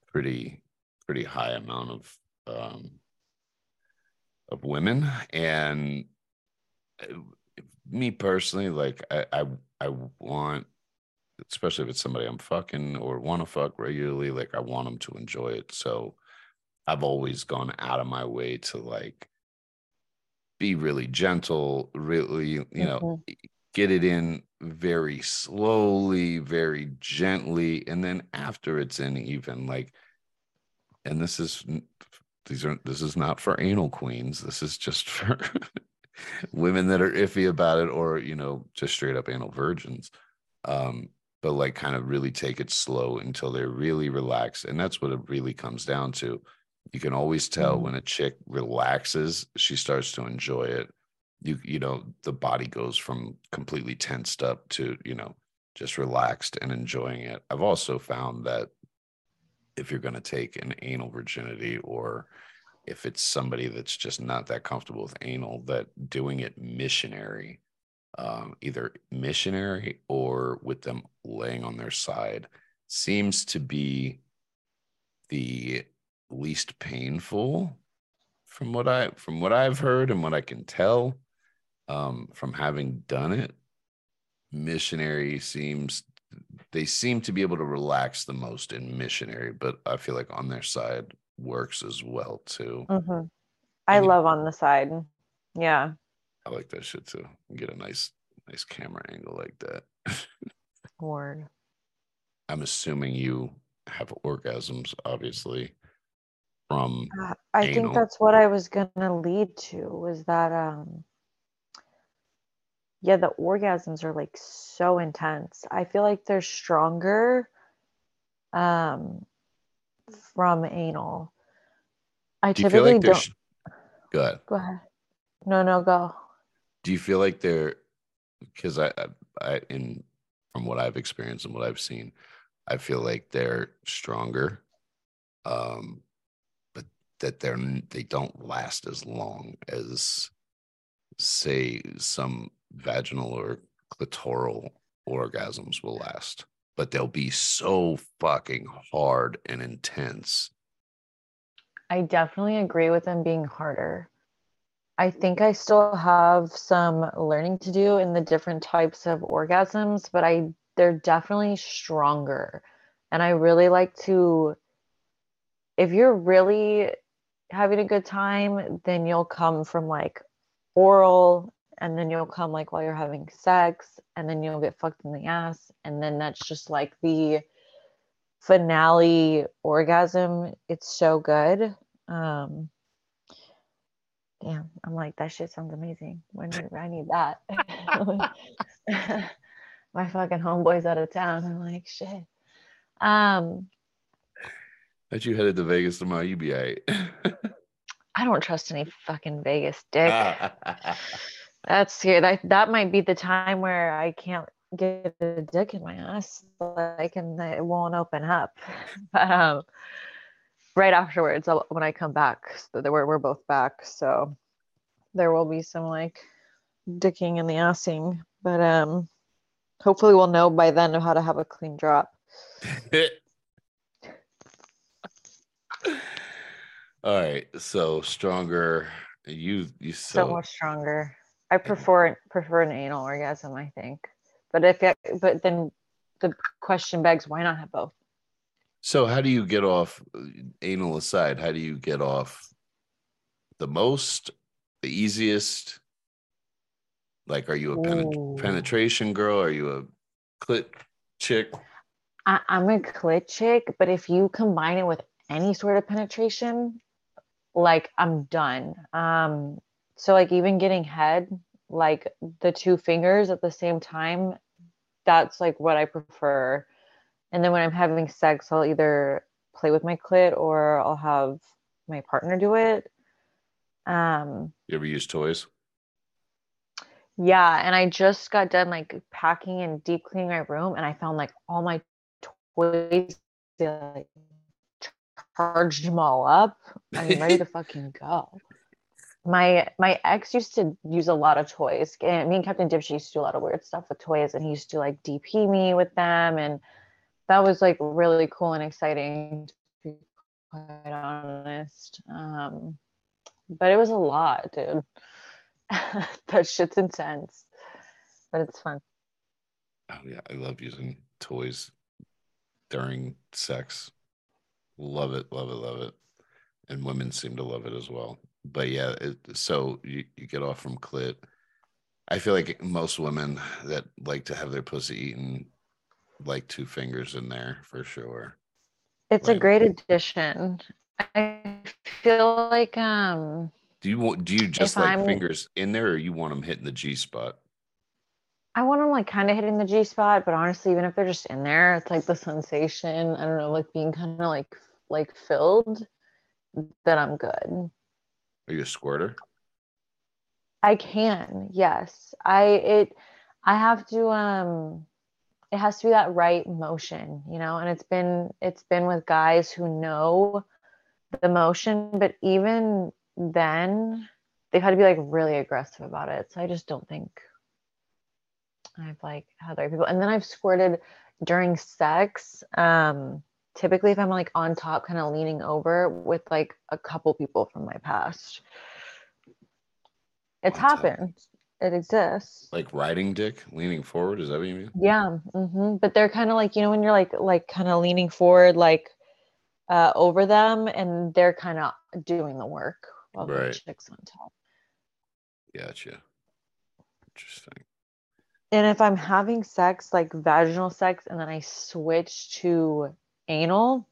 pretty pretty high amount of um of women and me personally like I, I i want especially if it's somebody i'm fucking or want to fuck regularly like i want them to enjoy it so i've always gone out of my way to like be really gentle really you know mm-hmm. get it in very slowly, very gently, and then after it's in, even like, and this is these are this is not for anal queens. This is just for women that are iffy about it, or you know, just straight up anal virgins. Um, but like kind of really take it slow until they're really relaxed. And that's what it really comes down to. You can always tell Mhm. when a chick relaxes, she starts to enjoy it. You you know, the body goes from completely tensed up to, you know, just relaxed and enjoying it. I've also found that if you're going to take an anal virginity or if it's somebody that's just not that comfortable with anal, that doing it missionary, um, either missionary or with them laying on their side, seems to be the least painful from what I from what I've heard and what I can tell um, from having done it. Missionary seems they seem to be able to relax the most in missionary, but I feel like on their side works as well too. Mhm. I And you- love on the side. Yeah. I like that shit too. Get a nice nice camera angle like that. Word. I'm assuming you have orgasms, obviously, from Uh, I Anal. think that's what I was gonna lead to was that um yeah, the orgasms are like so intense. I feel like they're stronger um from anal. I do typically like don't sh- go ahead. go ahead. No, no, go. Do you feel like they're because I, I I in from what I've experienced and what I've seen, I feel like they're stronger. Um but that they're they don't last as long as say some vaginal or clitoral orgasms will last. But they'll be so fucking hard and intense. I definitely agree with them being harder. I think I still have some learning to do in the different types of orgasms, but I they're definitely stronger. And I really like to if you're really having a good time, then you'll come from like oral and then you'll come like while you're having sex and then you'll get fucked in the ass and then that's just like the finale orgasm. It's so good. Um Damn, I'm like that shit sounds amazing. When do I need that? My fucking homeboy's out of town. I'm like shit. Um, That you headed to Vegas tomorrow, you be all right. I don't trust any fucking Vegas dick. That's scary. That that might be the time where I can't get a dick in my ass, like, and it won't open up. But um, right afterwards, I'll, when I come back, so that we're we're both back, so there will be some like dicking in the assing. But um, hopefully we'll know by then how to have a clean drop. All right, so stronger. You you So, so much stronger. I prefer prefer an anal orgasm, I think. But if it, but then the question begs, why not have both? so how do you get off anal aside? How do you get off the most, the easiest? Like, are you a penet- penetration girl? Are you a clit chick? I, I'm a clit chick, but if you combine it with any sort of penetration, like I'm done. Um, so like even getting head, like the two fingers at the same time, that's like what I prefer. And then when I'm having sex, I'll either play with my clit or I'll have my partner do it. Um, You ever use toys? yeah, and I just got done like packing and deep cleaning my room, and I found like all my toys, they like charged them all up. I'm ready to fucking go. My my ex used to use a lot of toys. And me and Captain Dipshit used to do a lot of weird stuff with toys, and he used to like DP me with them, and that was like really cool and exciting. To be quite honest, um, but it was a lot, dude. that shit's intense, but it's fun. Oh yeah, I love using toys during sex. Love it, love it, love it. And women seem to love it as well. But yeah, it, so you, you get off from clit. I feel like most women that like to have their pussy eaten like two fingers in there for sure. It's a great addition. I feel like um Do you want do you just like I'm- fingers in there or you want them hitting the G spot? I want them like kind of hitting the G spot, but honestly, even if they're just in there, it's like the sensation. I don't know, like being kind of like like filled. That I'm good. Are you a squirter? I can, yes. I it I have to um it has to be that right motion, you know, and it's been it's been with guys who know the motion, but even then they've had to be like really aggressive about it. So I just don't think I've like had other people. And then I've squirted during sex. Um typically if I'm like on top, kind of leaning over with like a couple people from my past. It's happened. It exists. Like riding dick, leaning forward. Is that what you mean? Yeah. Mm-hmm. But they're kind of like, you know, when you're like, like kind of leaning forward, like uh, over them and they're kind of doing the work while Right. the chick's on top. Gotcha. Interesting. And if I'm having sex, like vaginal sex, and then I switch to anal,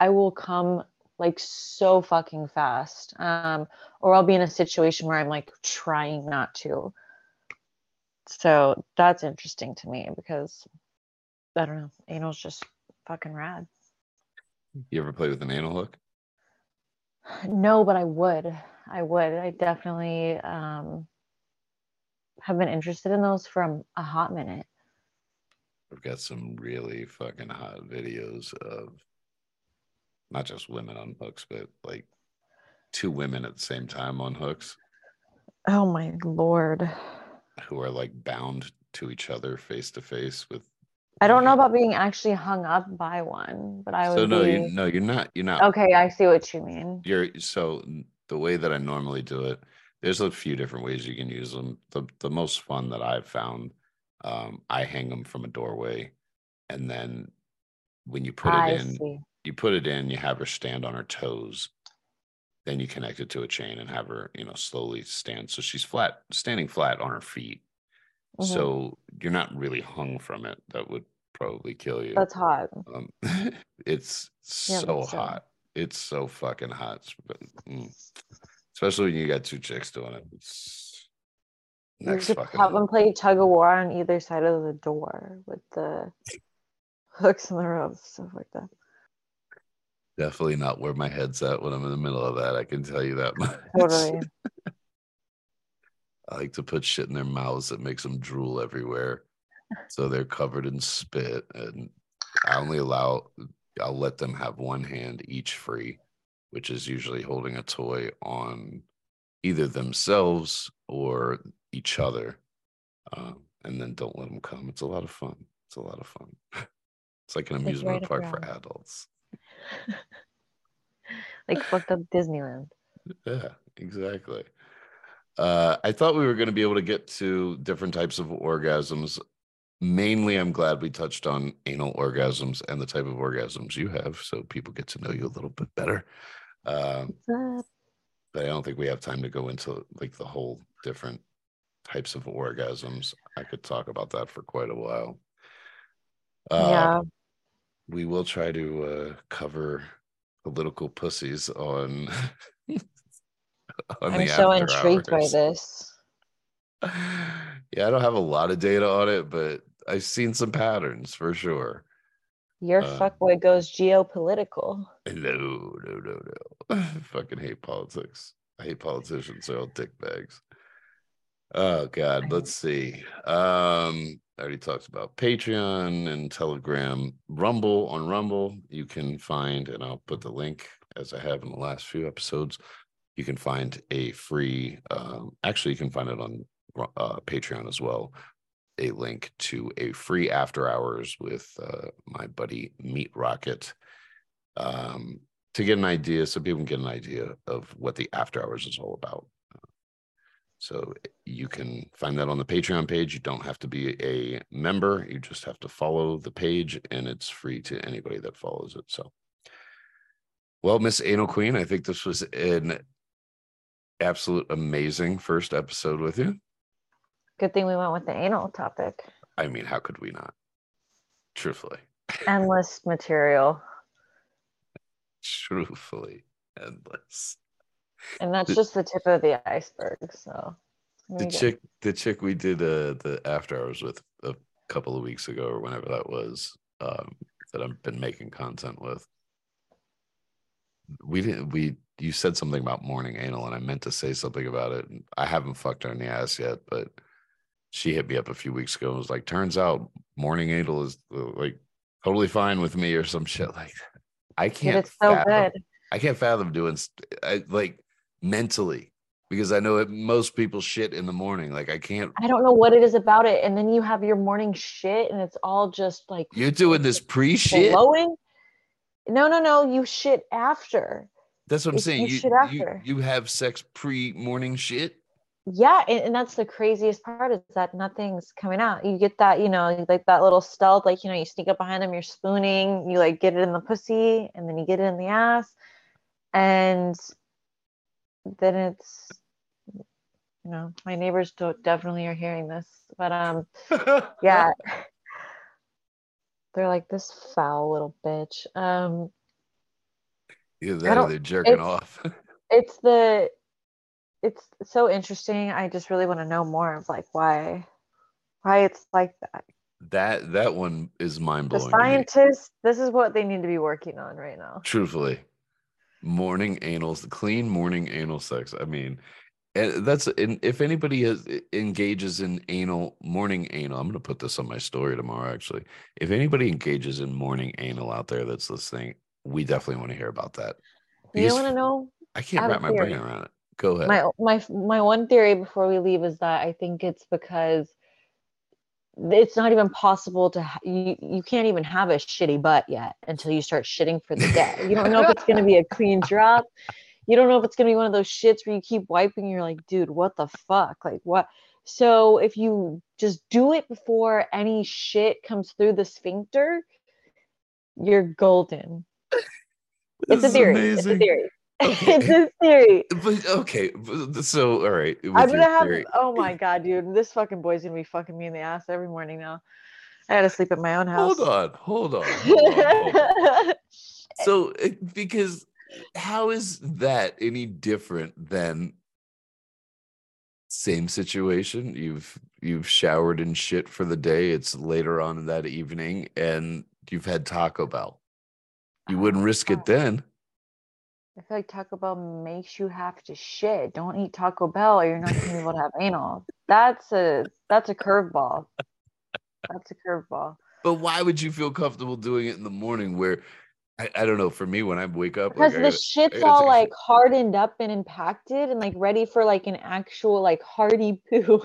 I will come like so fucking fast. Um, or I'll be in a situation where I'm like trying not to. So that's interesting to me because I don't know, anal's just fucking rad. You ever play with an anal hook? No, but I would. I would. I definitely um, have been interested in those for a hot minute. I've got some really fucking hot videos of not just women on hooks, but like two women at the same time on hooks Oh my lord. who are like bound to each other face to face with. I don't know about being actually hung up by one, but I would So no, be. you no, you're not. You're not. Okay, I see what you mean. You're so the way that I normally do it. There's a few different ways you can use them. The the most fun that I've found, um, I hang them from a doorway, and then when you put it in, see. you put it in, you have her stand on her toes, then you connect it to a chain and have her, you know, slowly stand. So she's flat, standing flat on her feet. Mhm. So you're not really hung from it. That would probably kill you. That's hot. Um, it's Yeah, so hot. It's so fucking hot. Mm. Especially when you got two chicks doing it. It's next fucking have them play tug of war on either side of the door with the hooks and the ropes, stuff like that. definitely not where my head's at when I'm in the middle of that. I can tell you that much. Totally. I like to put shit in their mouths that makes them drool everywhere. So they're covered in spit. And I only allow, I'll let them have one hand each free, which is usually holding a toy on either themselves or each other. Um, and then don't let them come. It's a lot of fun. It's a lot of fun. It's like an Like amusement right park your for adults. like fucked up Disneyland. Yeah, exactly. Uh, I thought we were going to be able to get to different types of orgasms. Mainly, I'm glad we touched on anal orgasms and the type of orgasms you have, so people get to know you a little bit better. Um, What's up? I don't think we have time to go into like the whole different types of orgasms. I could talk about that for quite a while. Uh, yeah. we will try to uh, cover political pussies on. on I'm the so intrigued by this. Yeah, I don't have a lot of data on it, but I've seen some patterns for sure. Your Uh, fuckboy goes geopolitical. No, no, no, no. I fucking hate politics. I hate politicians. They're all dick bags. Oh God, let's see. Um, I already talked about Patreon and Telegram, Rumble on Rumble. You can find, and I'll put the link as I have in the last few episodes. You can find a free. Um, actually, you can find it on uh, Patreon as well. A link to a free after hours with uh, my buddy Meat Rocket um, to get an idea, so people can get an idea of what the after hours is all about. So you can find that on the Patreon page. You don't have to be a member. You just have to follow the page and it's free to anybody that follows it. So well, Miss Anal Queen, I think this was an absolute amazing first episode with you. Good thing we went with the anal topic. I mean, how could we not? Truthfully. Endless material. Truthfully endless. And that's Th- just the tip of the iceberg. So The chick, the chick we did uh, the after hours with a couple of weeks ago or whenever that was, um, that I've been making content with. We didn't. We you said something about morning anal, and I meant to say something about it. I haven't fucked her in the ass yet, but she hit me up a few weeks ago and was like, "Turns out morning anal is uh, like totally fine with me," or some shit like. that. I can't. it's so fathom- good. I can't fathom doing I, like mentally because I know that most people shit in the morning. Like I can't. I don't know what it is about it. And then you have your morning shit and it's all just like You're doing this pre shit. No, no, no. You shit after. That's what I'm It's- saying. you You, shit you after. you have sex pre morning shit. Yeah. And, and that's the craziest part is that nothing's coming out. You get that, you know, like that little stealth, like, you know, you sneak up behind them, you're spooning, you like get it in the pussy and then you get it in the ass. And then it's, you know, my neighbors don't definitely are hearing this, but um, yeah they're like this foul little bitch um Either that or they're jerking it's- off. it's the it's so interesting i just really want to know more of like why why it's like that that that one is mind the blowing. scientists this is what they need to be working on right now Truthfully, morning anal, clean morning anal sex. I mean, and that's and if anybody has eh, engages in anal morning anal, I'm gonna put this on my story tomorrow. Actually, if anybody engages in morning anal out there that's listening, we definitely want to hear about that. you want to know I can't wrap my brain around it. Go ahead. my my my one theory before we leave is that i think it's because it's not even possible to ha- you you can't even have a shitty butt yet until you start shitting for the day. You don't know if it's going to be a clean drop. You don't know if it's going to be one of those shits where you keep wiping you're like dude what the fuck? Like what? So if you just do it before any shit comes through the sphincter you're golden. It's a theory. It's a theory Okay. it's a theory But okay, so all right. I'm gonna have. theory- Oh my god, dude! This fucking boy's gonna be fucking me in the ass every morning now. I gotta sleep at my own house. Hold on, hold on, hold on, hold on. So, uh, because how is that any different than same situation? You've you've showered and shit for the day. It's later on in that evening, and you've had Taco Bell. You wouldn't risk it then. I feel like Taco Bell makes you have to shit. Don't eat Taco Bell, or you're not gonna be able to have anal. That's a that's a curveball. That's a curveball. But why would you feel comfortable doing it in the morning? Where I, I don't know. For me, when I wake up, Because like, the gotta- shit's all a like hardened up and impacted and like ready for like an actual like hearty poo.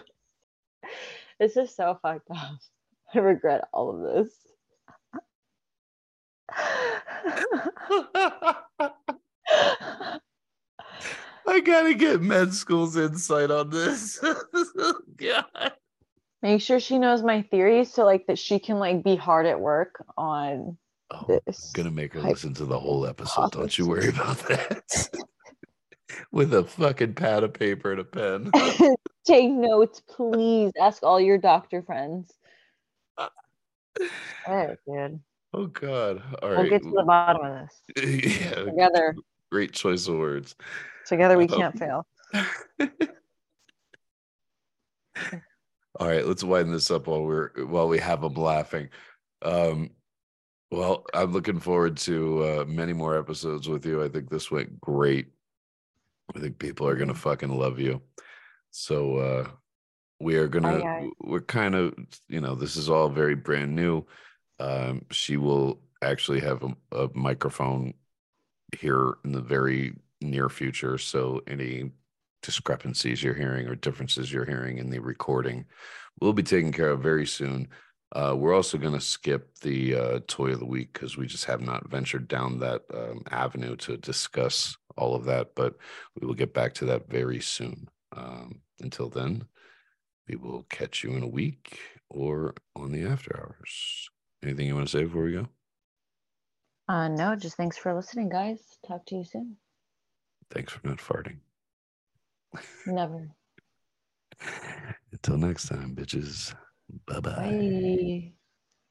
this is so fucked up. I regret all of this. I gotta get med school's insight on this. God. Make sure she knows my theories so like that she can like be hard at work on Oh, I'm this. gonna make her listen to the whole episode. Don't you worry about that. With a fucking pad of paper and a pen. Take notes, please. Ask all your doctor friends. Alright, dude. Oh God! All We'll right. get to the bottom of this. yeah, Together. Great choice of words. Together we can't fail. All right, let's widen this up while we're while we have them laughing. Um, well, I'm looking forward to uh, many more episodes with you. I think this went great. I think people are gonna fucking love you. So uh, we are gonna. aye. We're kind of, you know, this is all very brand new. Um, she will actually have a, a microphone here in the very near future. So any discrepancies you're hearing or differences you're hearing in the recording will be taken care of very soon. Uh, we're also going to skip the uh, toy of the week because we just have not ventured down that um, avenue to discuss all of that, but we will get back to that very soon. Um, until then, we will catch you in a week or on the after hours. Anything you want to say before we go? Uh no, just thanks for listening, guys. Talk to you soon. Thanks for not farting. Never. Until next time, bitches. Bye-bye. Bye.